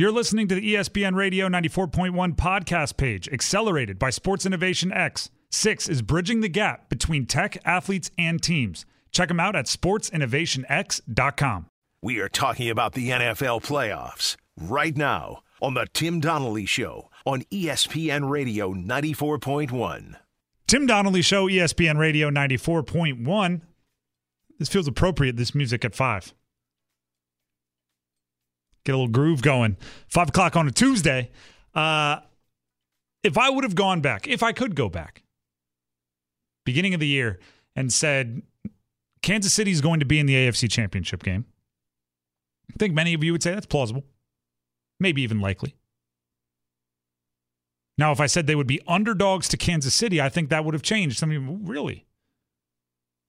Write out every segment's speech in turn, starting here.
You're listening to the ESPN Radio 94.1 podcast page, accelerated by Sports Innovation X. Six is bridging the gap between tech, athletes, and teams. Check them out at sportsinnovationx.com. We are talking about the NFL playoffs right now on the Tim Donnelly Show on ESPN Radio 94.1. Tim Donnelly Show, ESPN Radio 94.1. This feels appropriate, this music at five. Get a little groove going. Five o'clock on a Tuesday. Uh, if I would have gone back, if I could go back, beginning of the year, and said Kansas City is going to be in the AFC Championship game, I think many of you would say that's plausible, maybe even likely. Now, if I said they would be underdogs to Kansas City, I think that would have changed. Some of you, really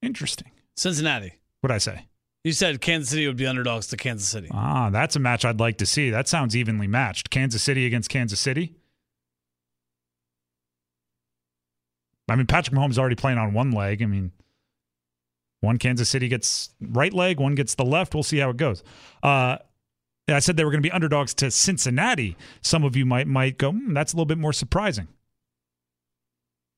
interesting. Cincinnati. What'd I say? You said Kansas City would be underdogs to Kansas City. Ah, that's a match I'd like to see. That sounds evenly matched. Kansas City against Kansas City. I mean, Patrick Mahomes already playing on one leg. I mean, one Kansas City gets right leg, one gets the left. We'll see how it goes. Uh, I said they were going to be underdogs to Cincinnati. Some of you might might go, hmm, that's a little bit more surprising.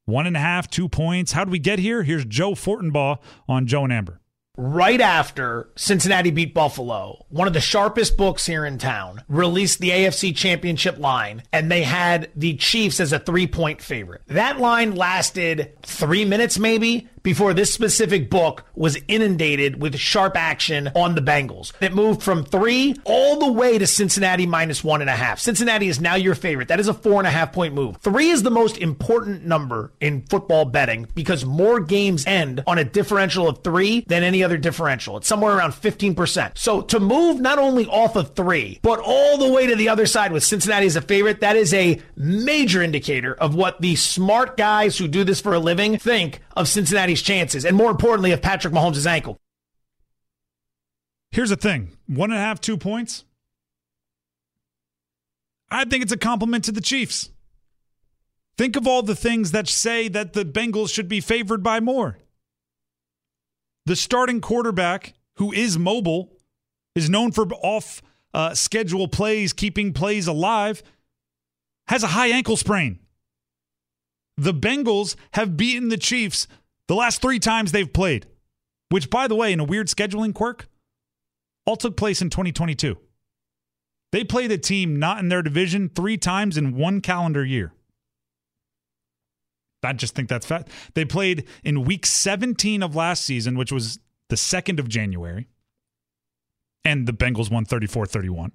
One and a half, two points. How do we get here? Here's Joe Fortenbaugh on Joe and Amber. Right after Cincinnati beat Buffalo, one of the sharpest books here in town released the AFC Championship line, and they had the Chiefs as a three point favorite. That line lasted three minutes, maybe, before this specific book was inundated with sharp action on the Bengals. It moved from three all the way to Cincinnati minus one and a half. Cincinnati is now your favorite. That is a four and a half point move. Three is the most important number in football betting because more games end on a differential of three than any other differential. It's somewhere around 15%. So to move not only off of three, but all the way to the other side with Cincinnati as a favorite, that is a major indicator of what the smart guys who do this for a living think of Cincinnati's chances, and more importantly, of Patrick Mahomes' ankle. Here's the thing one and a half, two points. I think it's a compliment to the Chiefs. Think of all the things that say that the Bengals should be favored by more. The starting quarterback, who is mobile, is known for off uh, schedule plays, keeping plays alive, has a high ankle sprain. The Bengals have beaten the Chiefs the last three times they've played, which, by the way, in a weird scheduling quirk, all took place in 2022. They played a team not in their division three times in one calendar year. I just think that's fact. They played in week 17 of last season, which was the 2nd of January, and the Bengals won 34 31.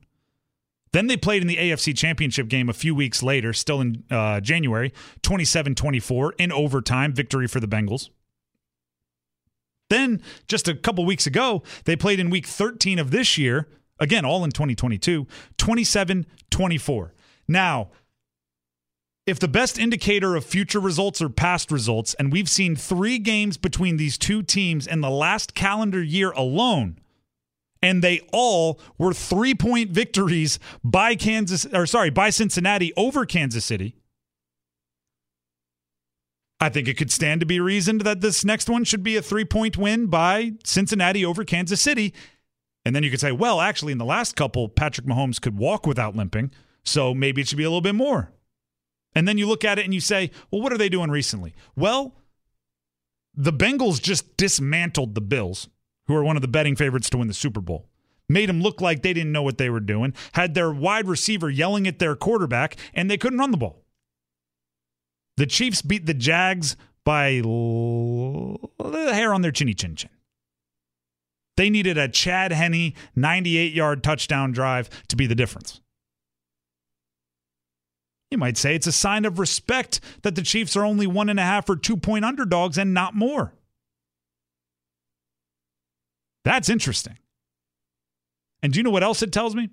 Then they played in the AFC Championship game a few weeks later, still in uh, January, 27 24, in overtime, victory for the Bengals. Then, just a couple weeks ago, they played in week 13 of this year, again, all in 2022, 27 24. Now, if the best indicator of future results are past results, and we've seen three games between these two teams in the last calendar year alone, and they all were three point victories by Kansas, or sorry, by Cincinnati over Kansas City. I think it could stand to be reasoned that this next one should be a three point win by Cincinnati over Kansas City. And then you could say, well, actually, in the last couple, Patrick Mahomes could walk without limping. So maybe it should be a little bit more. And then you look at it and you say, well, what are they doing recently? Well, the Bengals just dismantled the Bills, who are one of the betting favorites to win the Super Bowl. Made them look like they didn't know what they were doing, had their wide receiver yelling at their quarterback, and they couldn't run the ball. The Chiefs beat the Jags by the hair on their chinny chin chin. They needed a Chad Henne 98 yard touchdown drive to be the difference. You might say it's a sign of respect that the Chiefs are only one and a half or two point underdogs and not more. That's interesting. And do you know what else it tells me?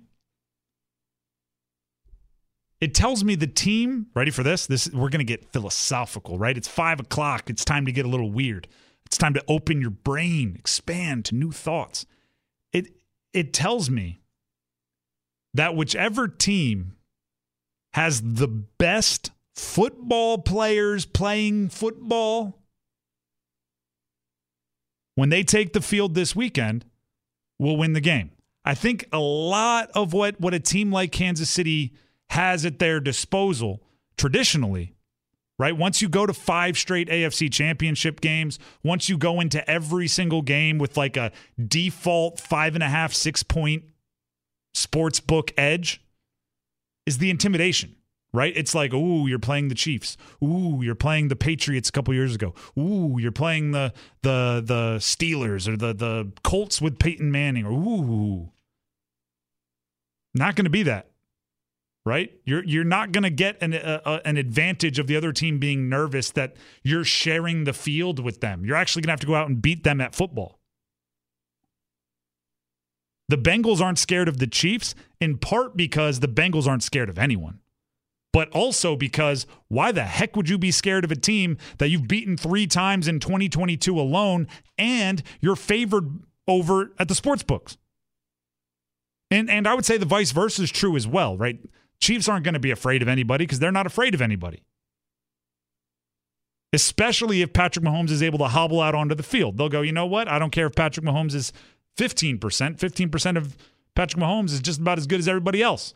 It tells me the team, ready for this? This we're gonna get philosophical, right? It's five o'clock. It's time to get a little weird. It's time to open your brain, expand to new thoughts. It it tells me that whichever team has the best football players playing football when they take the field this weekend will win the game. I think a lot of what what a team like Kansas City has at their disposal traditionally, right? Once you go to five straight AFC championship games, once you go into every single game with like a default five and a half, six point sports book edge, is the intimidation right? It's like, ooh, you're playing the Chiefs. Ooh, you're playing the Patriots a couple years ago. Ooh, you're playing the the the Steelers or the the Colts with Peyton Manning. Or ooh, not going to be that, right? You're you're not going to get an a, an advantage of the other team being nervous that you're sharing the field with them. You're actually going to have to go out and beat them at football. The Bengals aren't scared of the Chiefs in part because the Bengals aren't scared of anyone but also because why the heck would you be scared of a team that you've beaten three times in 2022 alone and you're favored over at the sports books? And and I would say the vice versa is true as well, right? Chiefs aren't going to be afraid of anybody because they're not afraid of anybody. Especially if Patrick Mahomes is able to hobble out onto the field. They'll go, you know what? I don't care if Patrick Mahomes is 15%. 15% of Patrick Mahomes is just about as good as everybody else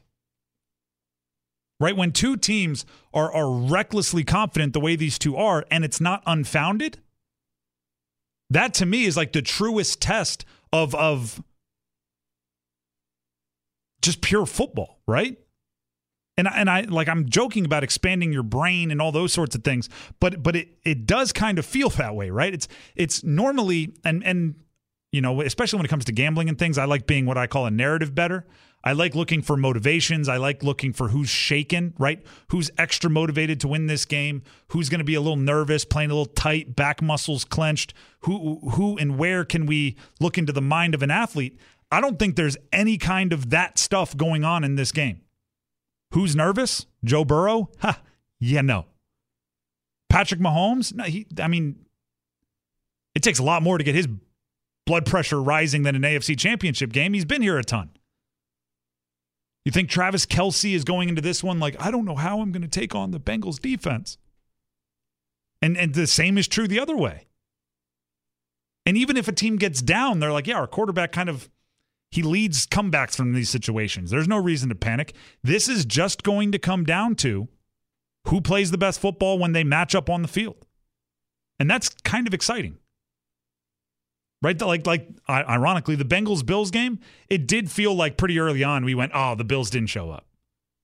right? When two teams are are recklessly confident the way these two are, and it's not unfounded, that to me is like the truest test of of just pure football, right? And and I like I'm joking about expanding your brain and all those sorts of things, but but it it does kind of feel that way, right? It's it's normally and and you know, especially when it comes to gambling and things, I like being what I call a narrative bettor. I like looking for motivations. I like looking for who's shaken, right? Who's extra motivated to win this game? Who's going to be a little nervous, playing a little tight, back muscles clenched? Who who and where can we look into the mind of an athlete? I don't think there's any kind of that stuff going on in this game. Who's nervous? Joe Burrow? Ha. Yeah, no. Patrick Mahomes? No, he I mean it takes a lot more to get his blood pressure rising than an AFC championship game. He's been here a ton. You think Travis Kelce is going into this one like, I don't know how I'm going to take on the Bengals defense. And, and the same is true the other way. And even if a team gets down, they're like, yeah, our quarterback kind of he leads comebacks from these situations. There's no reason to panic. This is just going to come down to who plays the best football when they match up on the field. And that's kind of exciting right? Like, like ironically, the Bengals Bills game, it did feel like pretty early on we went, oh, the Bills didn't show up.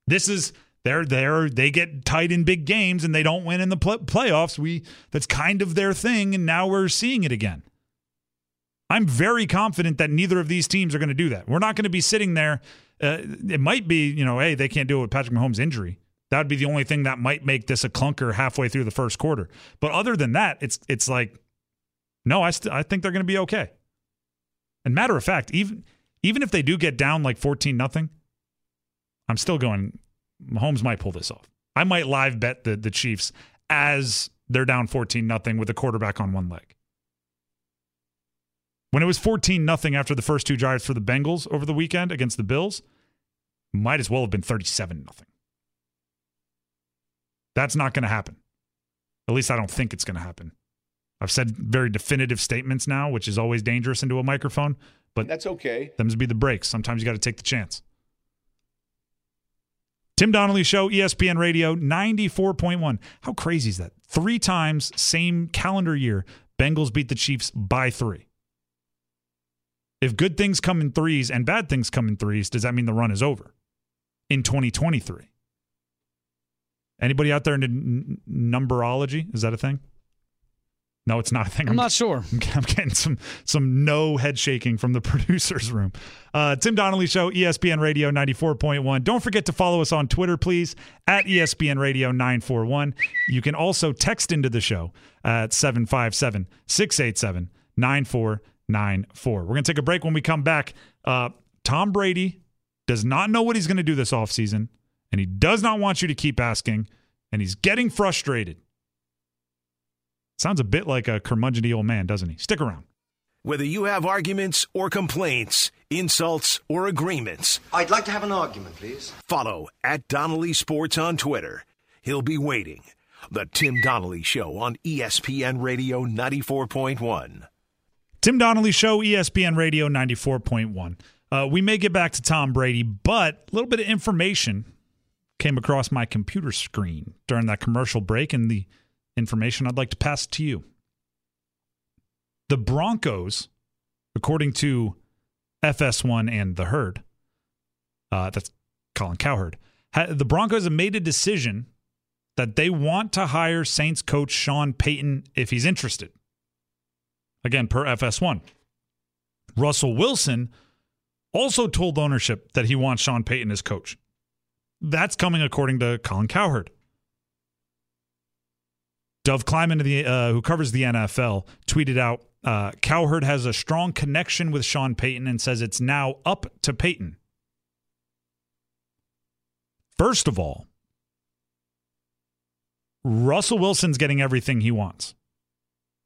This is they're there. They get tight in big games and they don't win in the pl- playoffs. We that's kind of their thing, and now we're seeing it again. I'm very confident that neither of these teams are going to do that. We're not going to be sitting there. Uh, it might be, you know, hey, they can't do it with Patrick Mahomes' injury. That would be the only thing that might make this a clunker halfway through the first quarter. But other than that, it's it's like no, I st- I think they're going to be okay. And matter of fact, even even if they do get down like 14 nothing, I'm still going Mahomes might pull this off. I might live bet the the Chiefs as they're down 14 nothing with a quarterback on one leg. When it was 14 nothing after the first two drives for the Bengals over the weekend against the Bills, might as well have been 37 nothing. That's not going to happen. At least I don't think it's going to happen. I've said very definitive statements now, which is always dangerous into a microphone, but that's okay. Them's be the breaks. Sometimes you got to take the chance. Tim Donnelly Show, ESPN Radio, 94.1. How crazy is that? Three times, same calendar year, Bengals beat the Chiefs by three. If good things come in threes and bad things come in threes, does that mean the run is over in 2023? Anybody out there into n- numberology? Is that a thing? No, it's not a thing. I'm, I'm not sure. I'm, I'm, getting some some no head shaking from the producers room. Uh, Tim Donnelly Show, ESPN Radio 94.1. Don't forget to follow us on Twitter, please, at ESPN Radio 941. You can also text into the show at 757 687 9494. We're going to take a break when we come back. Uh, Tom Brady does not know what he's going to do this offseason, and he does not want you to keep asking, and he's getting frustrated. Sounds a bit like a curmudgeony old man, doesn't he? Stick around. Whether you have arguments or complaints, insults or agreements, I'd like to have an argument, please. Follow at Donnelly Sports on Twitter. He'll be waiting. The Tim Donnelly Show on ESPN Radio 94.1. Tim Donnelly Show, ESPN Radio 94.1. Uh, we may get back to Tom Brady, but a little bit of information came across my computer screen during that commercial break, and the information I'd like to pass to you. The Broncos, according to FS1 and the Herd, uh, that's Colin Cowherd, ha- the Broncos have made a decision that they want to hire Saints coach Sean Payton if he's interested. Again, per FS1. Russell Wilson also told ownership that he wants Sean Payton as coach. That's coming according to Colin Cowherd. Dov Kleiman, the, uh, who covers the NFL, tweeted out uh, Cowherd has a strong connection with Sean Payton and says it's now up to Payton. First of all, Russell Wilson's getting everything he wants.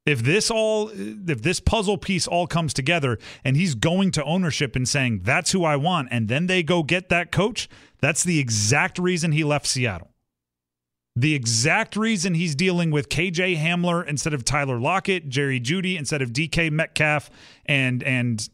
If this all if this puzzle piece all comes together and he's going to ownership and saying that's who I want and then they go get that coach, that's the exact reason he left Seattle. The exact reason he's dealing with KJ Hamler instead of Tyler Lockett, Jerry Jeudy instead of DK Metcalf, and and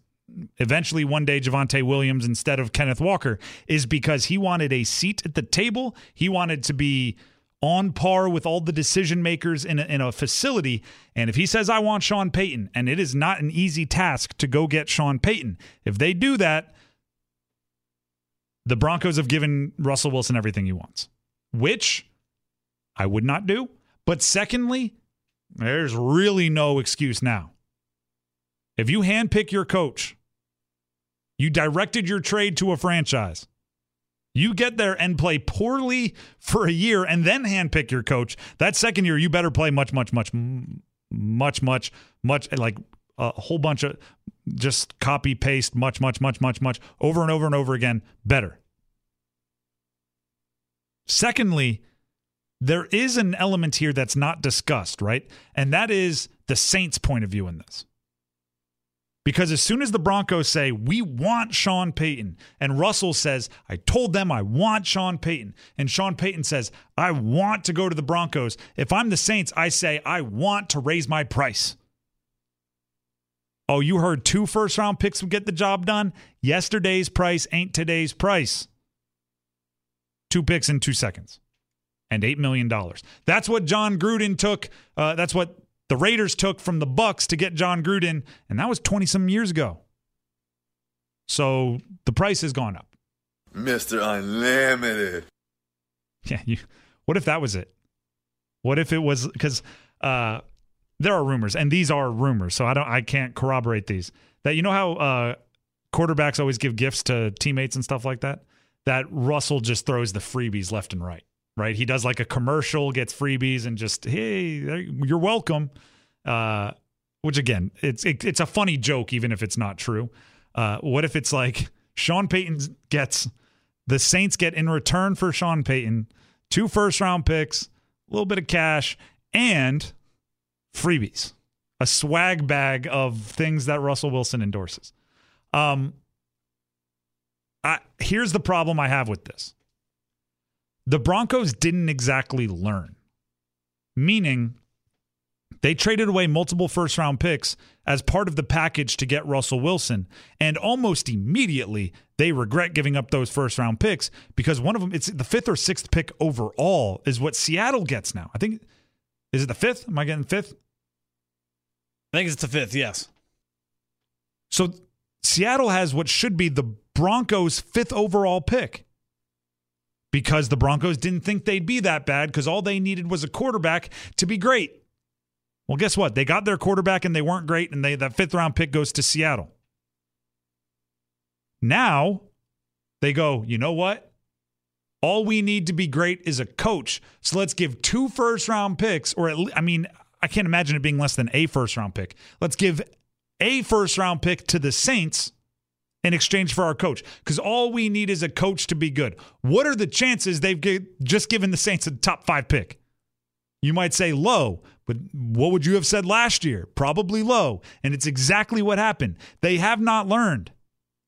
eventually one day Javonte Williams instead of Kenneth Walker is because he wanted a seat at the table. He wanted to be on par with all the decision makers in a, in a facility. And if he says, I want Sean Payton, and it is not an easy task to go get Sean Payton, if they do that, the Broncos have given Russell Wilson everything he wants, which I would not do. But secondly, there's really no excuse now. If you handpick your coach, you directed your trade to a franchise. You get there and play poorly for a year and then handpick your coach. That second year, you better play much, much, much, much, much, much, like a whole bunch of just copy, paste, much, much, much, much, much, over and over and over again, better. Secondly, there is an element here that's not discussed, right? And that is the Saints' point of view in this. Because as soon as the Broncos say, we want Sean Payton, and Russell says, I told them I want Sean Payton, and Sean Payton says, I want to go to the Broncos, if I'm the Saints, I say, I want to raise my price. Oh, you heard two first round picks would get the job done? Yesterday's price ain't today's price. Two picks in two seconds and $8 million. That's what Jon Gruden took. Uh, that's what the Raiders took from the Bucs to get Jon Gruden, and that was 20 some years ago. So the price has gone up. Mr. Unlimited. Yeah, you what if that was it? What if it was because uh there are rumors, and these are rumors, so I don't I can't corroborate these. That you know how uh quarterbacks always give gifts to teammates and stuff like that? That Russell just throws the freebies left and right right? He does like a commercial, gets freebies, and just hey, you're welcome. Uh, which again, it's it, it's a funny joke, even if it's not true. Uh, what if it's like Sean Payton gets the Saints get in return for Sean Payton two first round picks, a little bit of cash, and freebies, a swag bag of things that Russell Wilson endorses. Um, I, here's the problem I have with this the Broncos didn't exactly learn, meaning they traded away multiple first round picks as part of the package to get Russell Wilson. And almost immediately, they regret giving up those first round picks because one of them, it's the fifth or sixth pick overall, is what Seattle gets now. I think, is it the fifth? Am I getting fifth? I think it's the fifth, yes. So Seattle has what should be the Broncos' fifth overall pick because the Broncos didn't think they'd be that bad because all they needed was a quarterback to be great. Well, guess what? They got their quarterback and they weren't great, and they that fifth round pick goes to Seattle. Now they go, you know what? All we need to be great is a coach. So let's give two first round picks, or at I mean, I can't imagine it being less than a first round pick. Let's give a first round pick to the Saints in exchange for our coach because all we need is a coach to be good. What are the chances they've just given the Saints a top five pick? You might say low, but what would you have said last year? Probably low. And it's exactly what happened. They have not learned.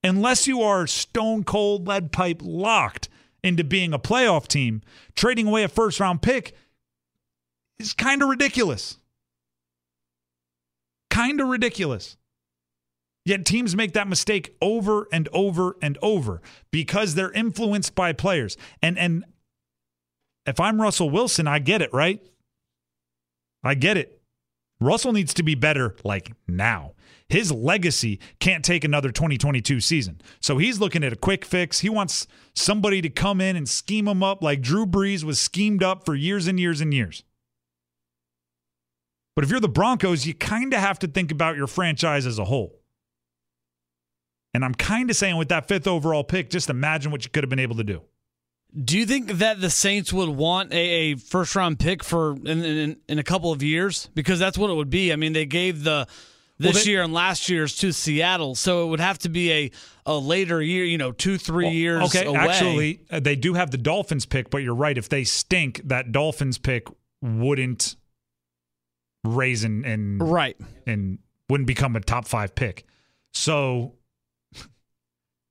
Unless you are stone cold lead pipe locked into being a playoff team, trading away a first round pick is kind of ridiculous. Kind of ridiculous. Yet teams make that mistake over and over and over because they're influenced by players. And and if I'm Russell Wilson, I get it, right? I get it. Russell needs to be better like now. His legacy can't take another 2022 season. So he's looking at a quick fix. He wants somebody to come in and scheme him up like Drew Brees was schemed up for years and years and years. But if you're the Broncos, you kind of have to think about your franchise as a whole. And I'm kind of saying with that fifth overall pick, just imagine what you could have been able to do. Do you think that the Saints would want a, a first round pick for in, in, in a couple of years? Because that's what it would be. I mean, they gave the this Well, they- year and last year's to Seattle, so it would have to be a, a later year, you know, two three years. Okay, away. actually, uh, they do have the Dolphins pick, but you're right. If they stink, that Dolphins pick wouldn't raise and and, right. and wouldn't become a top five pick. So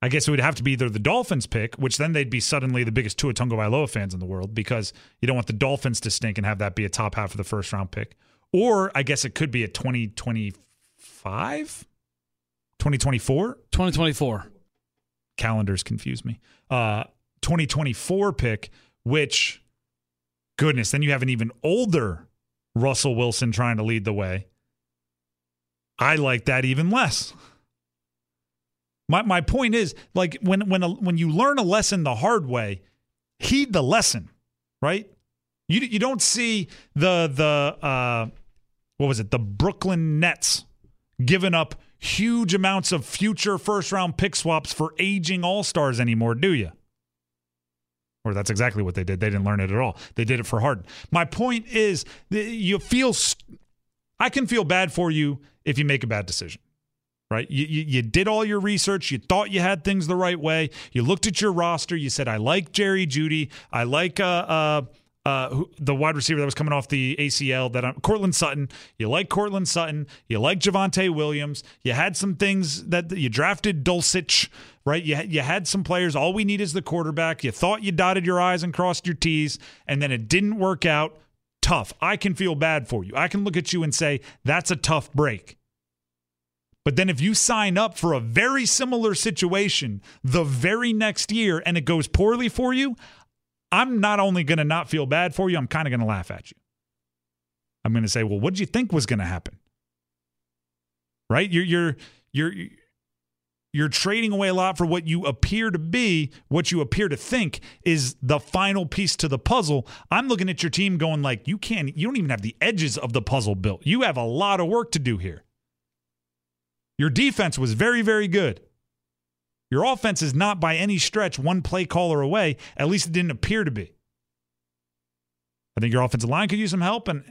I guess it would have to be either the Dolphins pick, which then they'd be suddenly the biggest Tua Tagovailoa fans in the world because you don't want the Dolphins to stink and have that be a top half of the first round pick. Or I guess it could be a 2025, 2024 2024. calendars confuse me. Uh 2024 pick, which goodness, then you have an even older Russell Wilson trying to lead the way. I like that even less. My my point is like when when when you learn a lesson the hard way, heed the lesson, right? You you don't see the the uh what was it? The Brooklyn Nets giving up huge amounts of future first round pick swaps for aging all stars anymore, do you? Or that's exactly what they did. They didn't learn it at all. They did it for Harden. My point is, you feel. st- I can feel bad for you if you make a bad decision, right? You, you you did all your research. You thought you had things the right way. You looked at your roster. You said, "I like Jerry Jeudy. I like uh uh." Uh, who, the wide receiver that was coming off the ACL that I'm Courtland Sutton. You like Courtland Sutton. You like Javonte Williams. You had some things that you drafted Dulcich, right? You, you had some players. All we need is the quarterback. You thought you dotted your I's and crossed your T's, and then it didn't work out. Tough. I can feel bad for you. I can look at you and say, that's a tough break. But then if you sign up for a very similar situation the very next year and it goes poorly for you, I'm not only going to not feel bad for you, I'm kind of going to laugh at you. I'm going to say, "Well, what did you think was going to happen?" Right? You're you're you're you're trading away a lot for what you appear to be, what you appear to think is the final piece to the puzzle. I'm looking at your team going like, "You can't you don't even have the edges of the puzzle built. You have a lot of work to do here." Your defense was very very good. Your offense is not by any stretch one play caller away. At least it didn't appear to be. I think your offensive line could use some help, and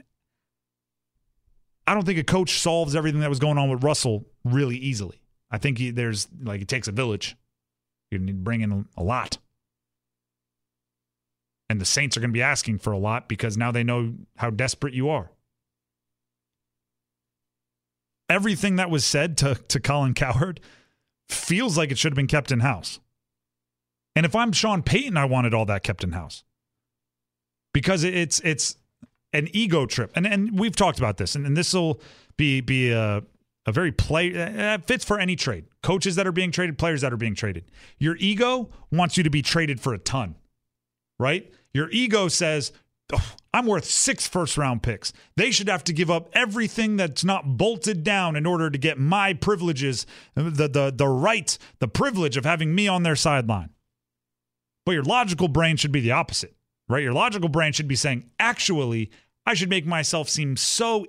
I don't think a coach solves everything that was going on with Russell really easily. I think he, there's like it takes a village. You need to bring in a lot, and the Saints are going to be asking for a lot because now they know how desperate you are. Everything that was said to to Colin Cowherd feels like it should have been kept in house. And if I'm Sean Payton, I wanted all that kept in house because it's it's an ego trip, and and we've talked about this, and, and this will be be a a very play that fits for any trade. Coaches that are being traded, players that are being traded. Your ego wants you to be traded for a ton, right? Your ego says. "Ugh, I'm worth six first round picks. They should have to give up everything that's not bolted down in order to get my privileges, uh, the the the right, the privilege of having me on their sideline. But your logical brain should be the opposite, right? Your logical brain should be saying, actually, I should make myself seem so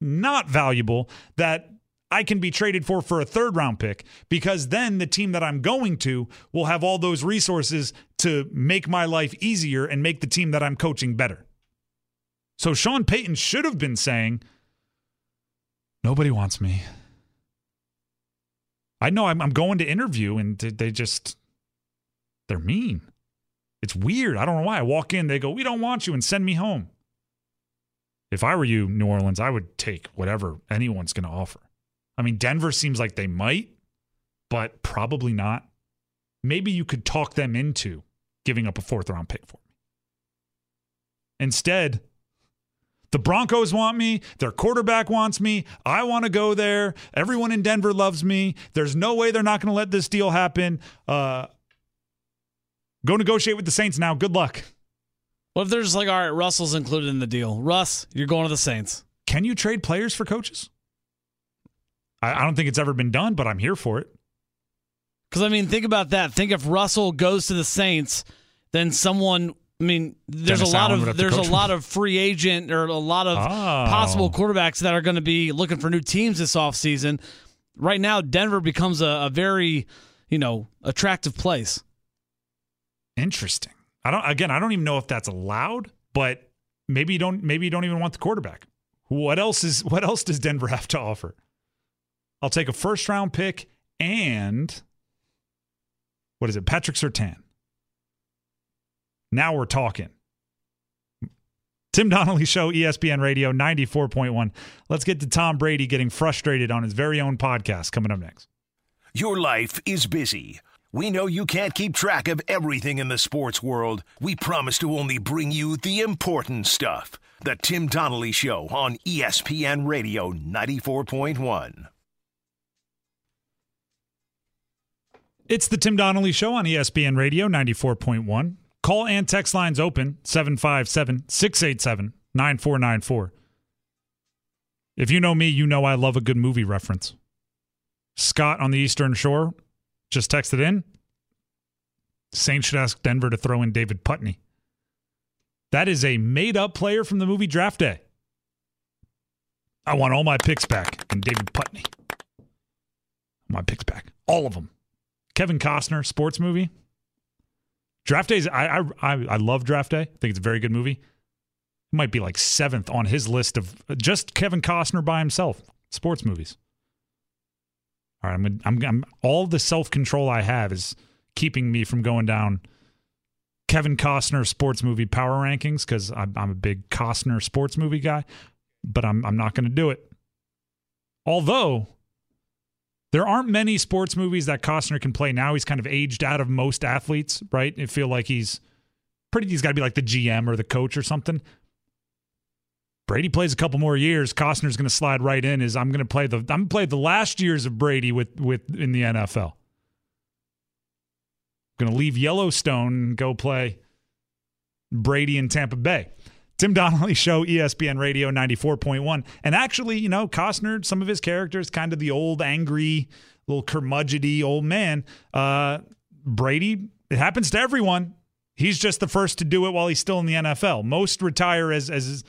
not valuable that I can be traded for for a third round pick because then the team that I'm going to will have all those resources to make my life easier and make the team that I'm coaching better. So Sean Payton should have been saying, nobody wants me. I know I'm, I'm going to interview and they just, they're mean. It's weird. I don't know why. I walk in, they go, we don't want you and send me home. If I were you, New Orleans, I would take whatever anyone's going to offer. I mean, Denver seems like they might, but probably not. Maybe you could talk them into giving up a fourth round pick for me. Instead, The Broncos want me. Their quarterback wants me. I want to go there. Everyone in Denver loves me. There's no way they're not going to let this deal happen. Uh, go negotiate with the Saints now. Good luck. What if there's like, all right, Russell's included in the deal? Russ, you're going to the Saints. Can you trade players for coaches? I, I don't think it's ever been done, but I'm here for it. Because I mean, think about that. Think if Russell goes to the Saints, then someone. I mean, there's Dennis a lot Allen of there's a lot of free agent or a lot of Oh. possible quarterbacks that are going to be looking for new teams this offseason. Right now, Denver becomes a, a very you know attractive place. Interesting. I don't. Again, I don't even know if that's allowed, but maybe you don't. Maybe you don't even want the quarterback. What else is? What else does Denver have to offer? I'll take a first round pick and what is it? Patrick Surtain. Now we're talking. Tim Donnelly Show, ESPN Radio 94.1. Let's get to Tom Brady getting frustrated on his very own podcast coming up next. Your life is busy. We know you can't keep track of everything in the sports world. We promise to only bring you the important stuff. The Tim Donnelly Show on ESPN Radio 94.1. It's the Tim Donnelly Show on ESPN Radio 94.1. Call and text lines open 757 687 9494. If you know me, you know I love a good movie reference. Scott on the Eastern Shore just texted in. Saints should ask Denver to throw in David Putney. That is a made up player from the movie Draft Day. I want all my picks back and David Putney. My picks back. All of them. Kevin Costner sports movie. Draft Day is I I I, love Draft Day. I think it's a very good movie. It might be like seventh on his list of uh, just Kevin Costner by himself sports movies. All right, I'm I'm, I'm all the self control I have is keeping me from going down Kevin Costner sports movie power rankings because I'm, I'm a big Costner sports movie guy, but I'm I'm not going to do it. Although there aren't many sports movies that Costner can play now. He's kind of aged out of most athletes, right? I feel like he's pretty. He's got to be like the GM or the coach or something. Brady plays a couple more years. Costner's going to slide right in. Is I'm going to play the I'm going to play the last years of Brady with with in the NFL. I'm Going to leave Yellowstone and go play Brady in Tampa Bay. Tim Donnelly Show, ESPN Radio 94.1. And actually, you know, Costner, some of his characters, kind of the old, angry, little curmudgeony old man. Uh, Brady, it happens to everyone. He's just the first to do it while he's still in the NFL. Most retire as as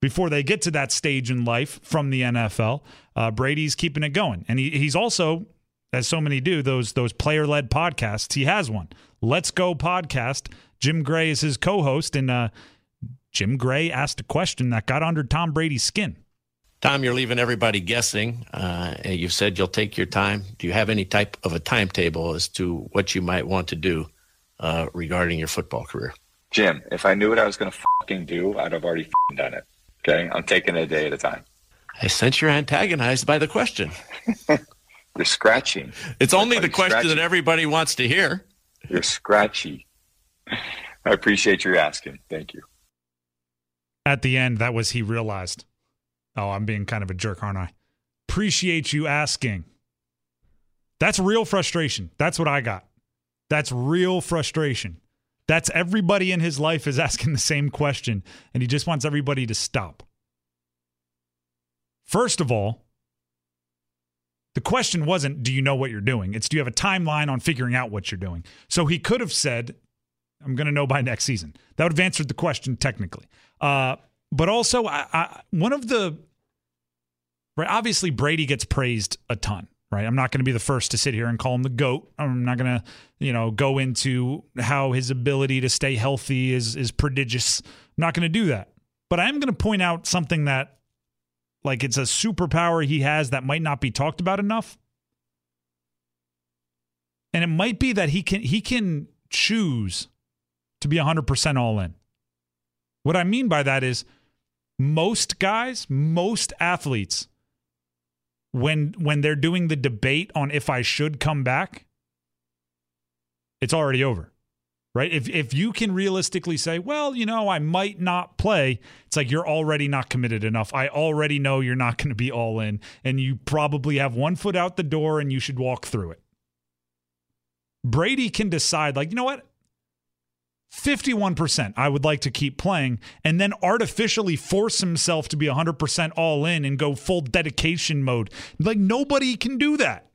before they get to that stage in life from the NFL. Uh, Brady's keeping it going, and he, he's also, as so many do, those those player led podcasts. He has one, Let's Go podcast. Jim Gray is his co-host, and uh, Jim Gray asked a question that got under Tom Brady's skin. Tom, you're leaving everybody guessing. Uh, you've said you'll take your time. Do you have any type of a timetable as to what you might want to do uh, regarding your football career? Jim, if I knew what I was going to fucking do, I'd have already fucking done it. Okay, I'm taking it a day at a time. I sense you're antagonized by the question. You're scratching. It's only the question scratching. that everybody wants to hear. You're scratchy. I appreciate you asking. Thank you. At the end, that was he realized. Oh, I'm being kind of a jerk, aren't I? Appreciate you asking. That's real frustration. That's what I got. That's real frustration. That's everybody in his life is asking the same question, and he just wants everybody to stop. First of all, the question wasn't, do you know what you're doing? It's, do you have a timeline on figuring out what you're doing? So he could have said, I'm going to know by next season. That would have answered the question technically. Uh, but also, I, I, one of the, right, obviously, Brady gets praised a ton, right? I'm not going to be the first to sit here and call him the GOAT. I'm not going to, you know, go into how his ability to stay healthy is, is prodigious. I'm not going to do that. But I am going to point out something that like it's a superpower he has that might not be talked about enough. And it might be that he can he can choose to be 100% all in. What I mean by that is most guys, most athletes when when they're doing the debate on if I should come back, it's already over. right? If if you can realistically say, well, you know, I might not play, it's like you're already not committed enough. I already know you're not going to be all in, and you probably have one foot out the door, and you should walk through it. Brady can decide, like, you know what? 51% I would like to keep playing and then artificially force himself to be 100% all in and go full dedication mode. Like nobody can do that.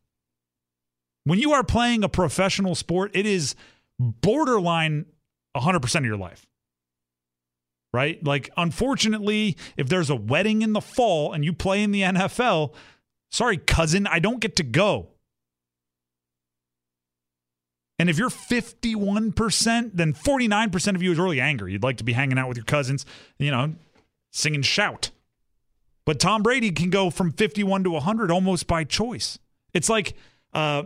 When you are playing a professional sport, it is borderline 100% of your life. Right? Like unfortunately, if there's a wedding in the fall and you play in the NFL, sorry cousin, I don't get to go. And if you're 51%, then 49% of you is really angry. You'd like to be hanging out with your cousins, you know, singing shout. But Tom Brady can go from 51 to 100 almost by choice. It's like, uh,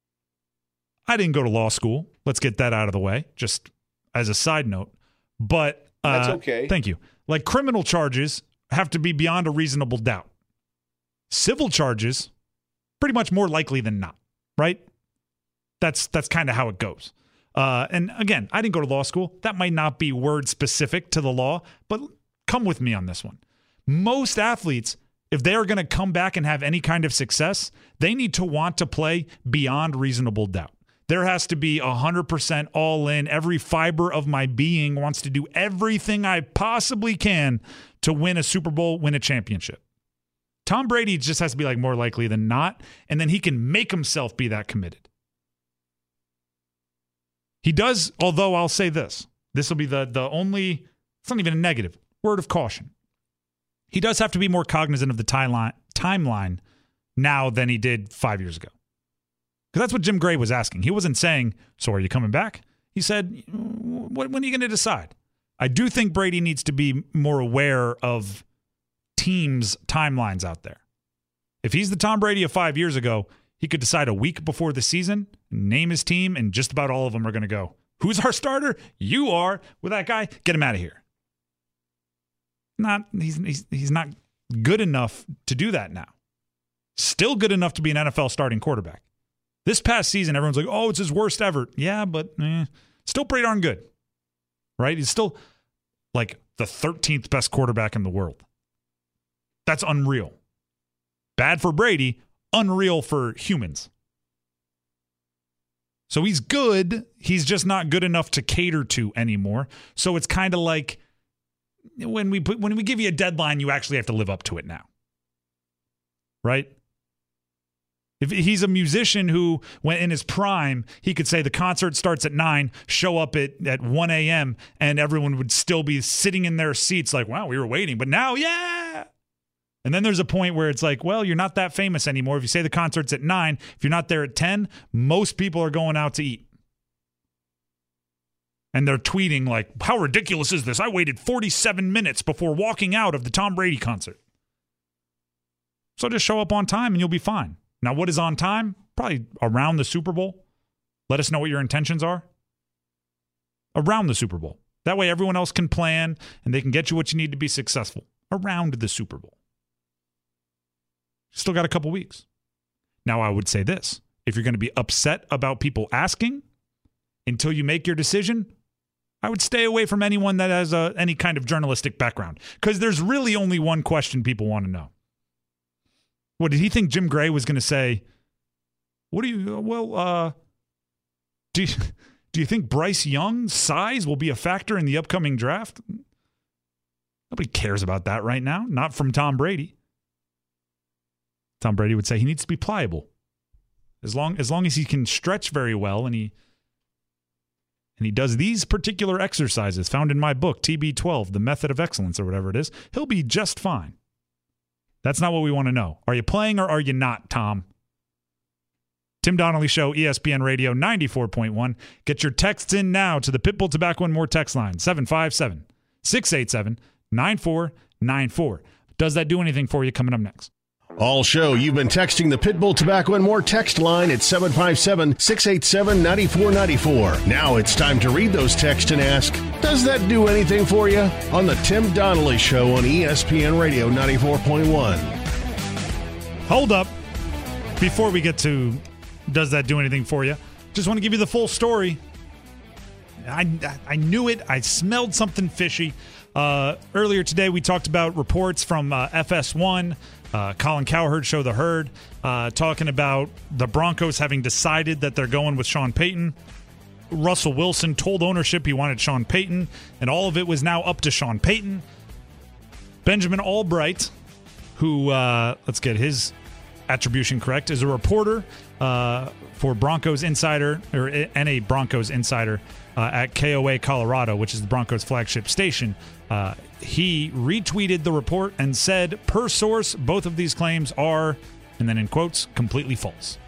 I didn't go to law school. Let's get that out of the way, just as a side note. But uh, That's okay. Thank you. Like criminal charges have to be beyond a reasonable doubt. Civil charges, pretty much more likely than not, right? That's that's kind of how it goes. Uh, and again, I didn't go to law school. That might not be word specific to the law, but come with me on this one. Most athletes, if they are going to come back and have any kind of success, they need to want to play beyond reasonable doubt. There has to be 100% all in. Every fiber of my being wants to do everything I possibly can to win a Super Bowl, win a championship. Tom Brady just has to be like more likely than not, and then he can make himself be that committed. He does, although I'll say this. This will be the the only it's not even a negative. Word of caution. He does have to be more cognizant of the timeline timeline now than he did 5 years ago. Cuz that's what Jim Gray was asking. He wasn't saying, "So are you coming back?" He said, "When are you going to decide?" I do think Brady needs to be more aware of teams' timelines out there. If he's the Tom Brady of 5 years ago, he could decide a week before the season, name his team, and just about all of them are going to go. Who's our starter? You are. With that guy, get him out of here. Not he's, he's he's not good enough to do that now. Still good enough to be an NFL starting quarterback. This past season, everyone's like, "Oh, it's his worst ever." Yeah, but eh, still pretty darn good, right? He's still like the 13th best quarterback in the world. That's unreal. Bad for Brady, unreal for humans. So he's good. He's just not good enough to cater to anymore. So it's kind of like when we put, when we give you a deadline, you actually have to live up to it now. Right? If he's a musician who, when in his prime, he could say the concert starts at nine, show up at, at 1 a.m., and everyone would still be sitting in their seats like, wow, we were waiting. But now, yeah, and then there's a point where it's like, well, you're not that famous anymore. If you say the concert's at nine, if you're not there at 10, most people are going out to eat. And they're tweeting, like, how ridiculous is this? I waited 47 minutes before walking out of the Tom Brady concert. So just show up on time and you'll be fine. Now, what is on time? Probably around the Super Bowl. Let us know what your intentions are. Around the Super Bowl. That way everyone else can plan and they can get you what you need to be successful around the Super Bowl. Still got a couple weeks. Now, I would say this if you're going to be upset about people asking until you make your decision, I would stay away from anyone that has a, any kind of journalistic background because there's really only one question people want to know. What did he think Jim Gray was going to say? What do you, well, uh, do do you think Bryce Young's size will be a factor in the upcoming draft? Nobody cares about that right now, not from Tom Brady. Tom Brady would say he needs to be pliable. As long as long as he can stretch very well and he and he does these particular exercises found in my book TB12, The Method of Excellence or whatever it is, he'll be just fine. That's not what we want to know. Are you playing or are you not, Tom? Tim Donnelly Show, ESPN Radio 94.1. Get your texts in now to the Pitbull Tobacco and More text line 757 687 9494. Does that do anything for you coming up next? All show, you've been texting the Pitbull Tobacco and More text line at 757 687 9494. Now it's time to read those texts and ask, Does that do anything for you? On the Tim Donnelly Show on ESPN Radio 94.1. Hold up. Before we get to Does That Do Anything for You? Just want to give you the full story. I, I knew it. I smelled something fishy. Uh, earlier today, we talked about reports from uh, FS1, uh, Colin Cowherd, Show the Herd, uh, talking about the Broncos having decided that they're going with Sean Payton. Russell Wilson told ownership he wanted Sean Payton, and all of it was now up to Sean Payton. Benjamin Albright, who, uh, let's get his attribution correct, is a reporter uh, for Broncos Insider or and a Broncos Insider uh, at KOA Colorado, which is the Broncos flagship station. He retweeted the report and said, per source, both of these claims are, and then in quotes, completely false.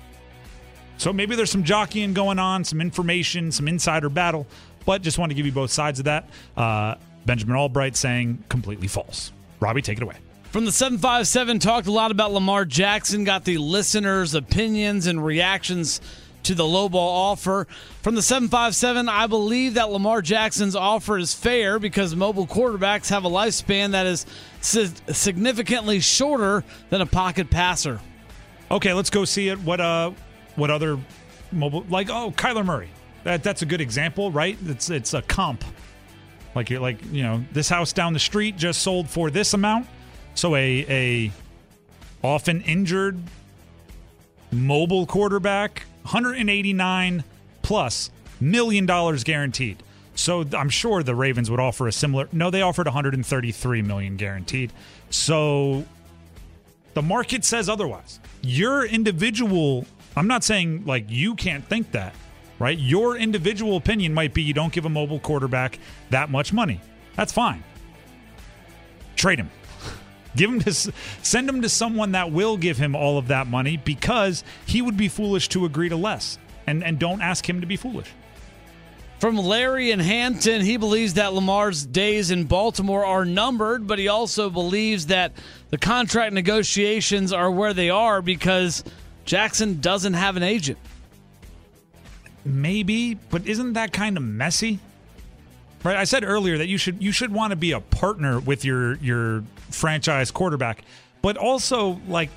So maybe there's some jockeying going on, some information, some insider battle, but just want to give you both sides of that. Uh, Benjamin Albright saying completely false. Robbie, take it away. From the 757, talked a lot about Lamar Jackson, got the listeners' opinions and reactions to the lowball offer. From the 757, I believe that Lamar Jackson's offer is fair because mobile quarterbacks have a lifespan that is significantly shorter than a pocket passer. Okay, let's go see it. What uh what other mobile like oh Kyler Murray. That that's a good example, right? It's it's a comp. Like you're like, you know, this house down the street just sold for this amount. So a a often injured mobile quarterback, 189 plus million dollars guaranteed. So I'm sure the Ravens would offer a similar. No, they offered 133 million guaranteed. So the market says otherwise. Your individual I'm not saying like you can't think that, right? Your individual opinion might be you don't give a mobile quarterback that much money. That's fine. Trade him. Give him to send him to someone that will give him all of that money because he would be foolish to agree to less. And and don't ask him to be foolish. From Larry and Hampton, he believes that Lamar's days in Baltimore are numbered, but he also believes that the contract negotiations are where they are because Jackson doesn't have an agent. Maybe, but isn't that kind of messy? Right? I said earlier that you should you should want to be a partner with your your franchise quarterback, but also like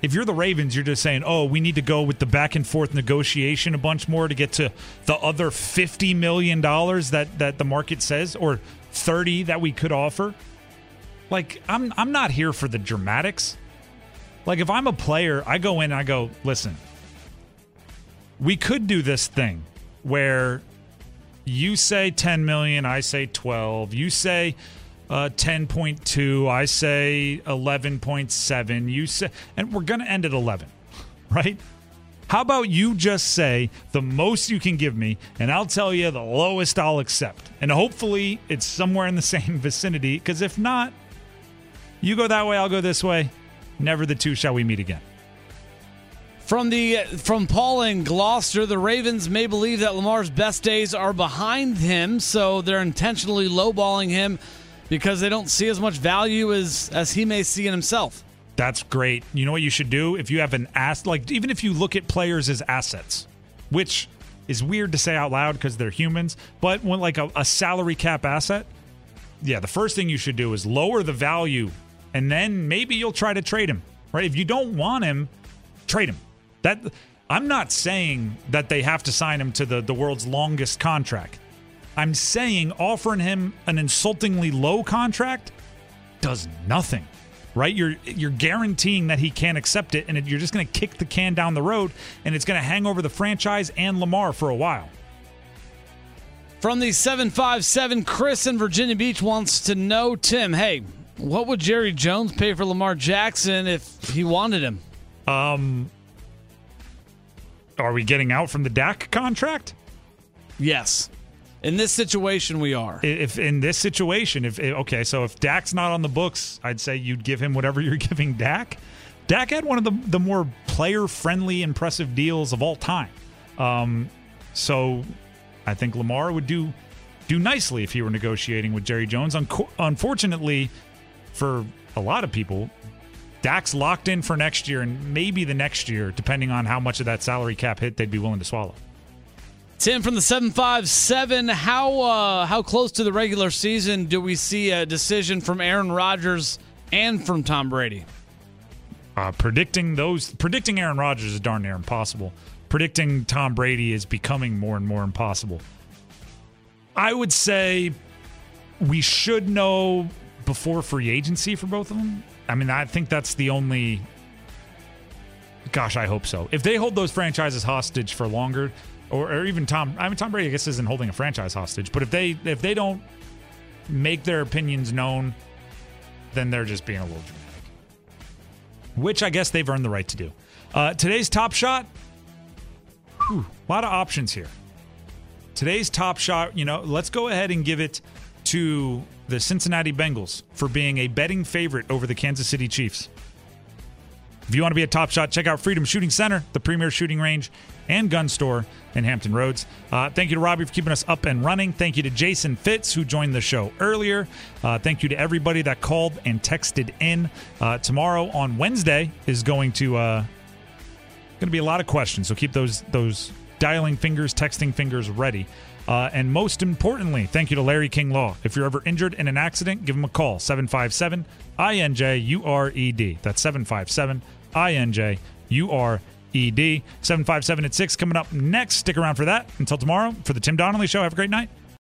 if you're the Ravens, you're just saying, "Oh, we need to go with the back and forth negotiation a bunch more to get to the other 50 million dollars that that the market says or 30 that we could offer." Like, I'm I'm not here for the dramatics. Like if I'm a player, I go in and I go, listen, we could do this thing where you say 10 million, I say 12. You say uh, 10.2, I say 11.7. You say, and we're going to end at 11, right? How about you just say the most you can give me, and I'll tell you the lowest I'll accept. And hopefully it's somewhere in the same vicinity, because if not, you go that way, I'll go this way. Never the two shall we meet again. From the from Paul and Gloucester, the Ravens may believe that Lamar's best days are behind him, so they're intentionally lowballing him because they don't see as much value as as he may see in himself. That's great. You know what you should do if you have an ass like even if you look at players as assets, which is weird to say out loud because they're humans, but when like a, a salary cap asset, yeah, the first thing you should do is lower the value and then maybe you'll try to trade him. Right? If you don't want him, trade him. That I'm not saying that they have to sign him to the, the world's longest contract. I'm saying offering him an insultingly low contract does nothing. Right? You're you're guaranteeing that he can't accept it and it, you're just going to kick the can down the road and it's going to hang over the franchise and Lamar for a while. From the 757 Chris in Virginia Beach wants to know Tim, hey, what would Jerry Jones pay for Lamar Jackson if he wanted him? Um, are we getting out from the Dak contract? Yes. In this situation, we are. If in this situation, if okay, so if Dak's not on the books, I'd say you'd give him whatever you're giving Dak. Dak had one of the the more player friendly, impressive deals of all time. Um, so I think Lamar would do do nicely if he were negotiating with Jerry Jones. unfortunately, for a lot of people, Dak's locked in for next year and maybe the next year, depending on how much of that salary cap hit they'd be willing to swallow. Tim from the seven five seven. How uh, how close to the regular season do we see a decision from Aaron Rodgers and from Tom Brady? Uh, predicting those predicting Aaron Rodgers is darn near impossible. predicting Tom Brady is becoming more and more impossible. I would say we should know before free agency for both of them. I mean, I think that's the only. Gosh, I hope so. If they hold those franchises hostage for longer, or, or even Tom, I mean, Tom Brady, I guess, isn't holding a franchise hostage. But if they if they don't make their opinions known, then they're just being a little dramatic, which I guess they've earned the right to do. Uh, today's top shot, whew, a lot of options here. Today's top shot, you know, let's go ahead and give it to the Cincinnati Bengals for being a betting favorite over the Kansas City Chiefs. If you want to be a top shot, check out Freedom Shooting Center, the premier shooting range and gun store in Hampton Roads. Uh, thank you to Robbie for keeping us up and running. Thank you to Jason Fitz, who joined the show earlier. Uh, thank you to everybody that called and texted in. Uh, tomorrow on Wednesday is going to uh, going to be a lot of questions, so keep those those dialing fingers, texting fingers ready. Uh, and most importantly, thank you to Larry King Law. If you're ever injured in an accident, give him a call 757 INJURED. That's 757 INJURED. 757 at 6 coming up next. Stick around for that. Until tomorrow, for the Tim Donnelly Show, have a great night.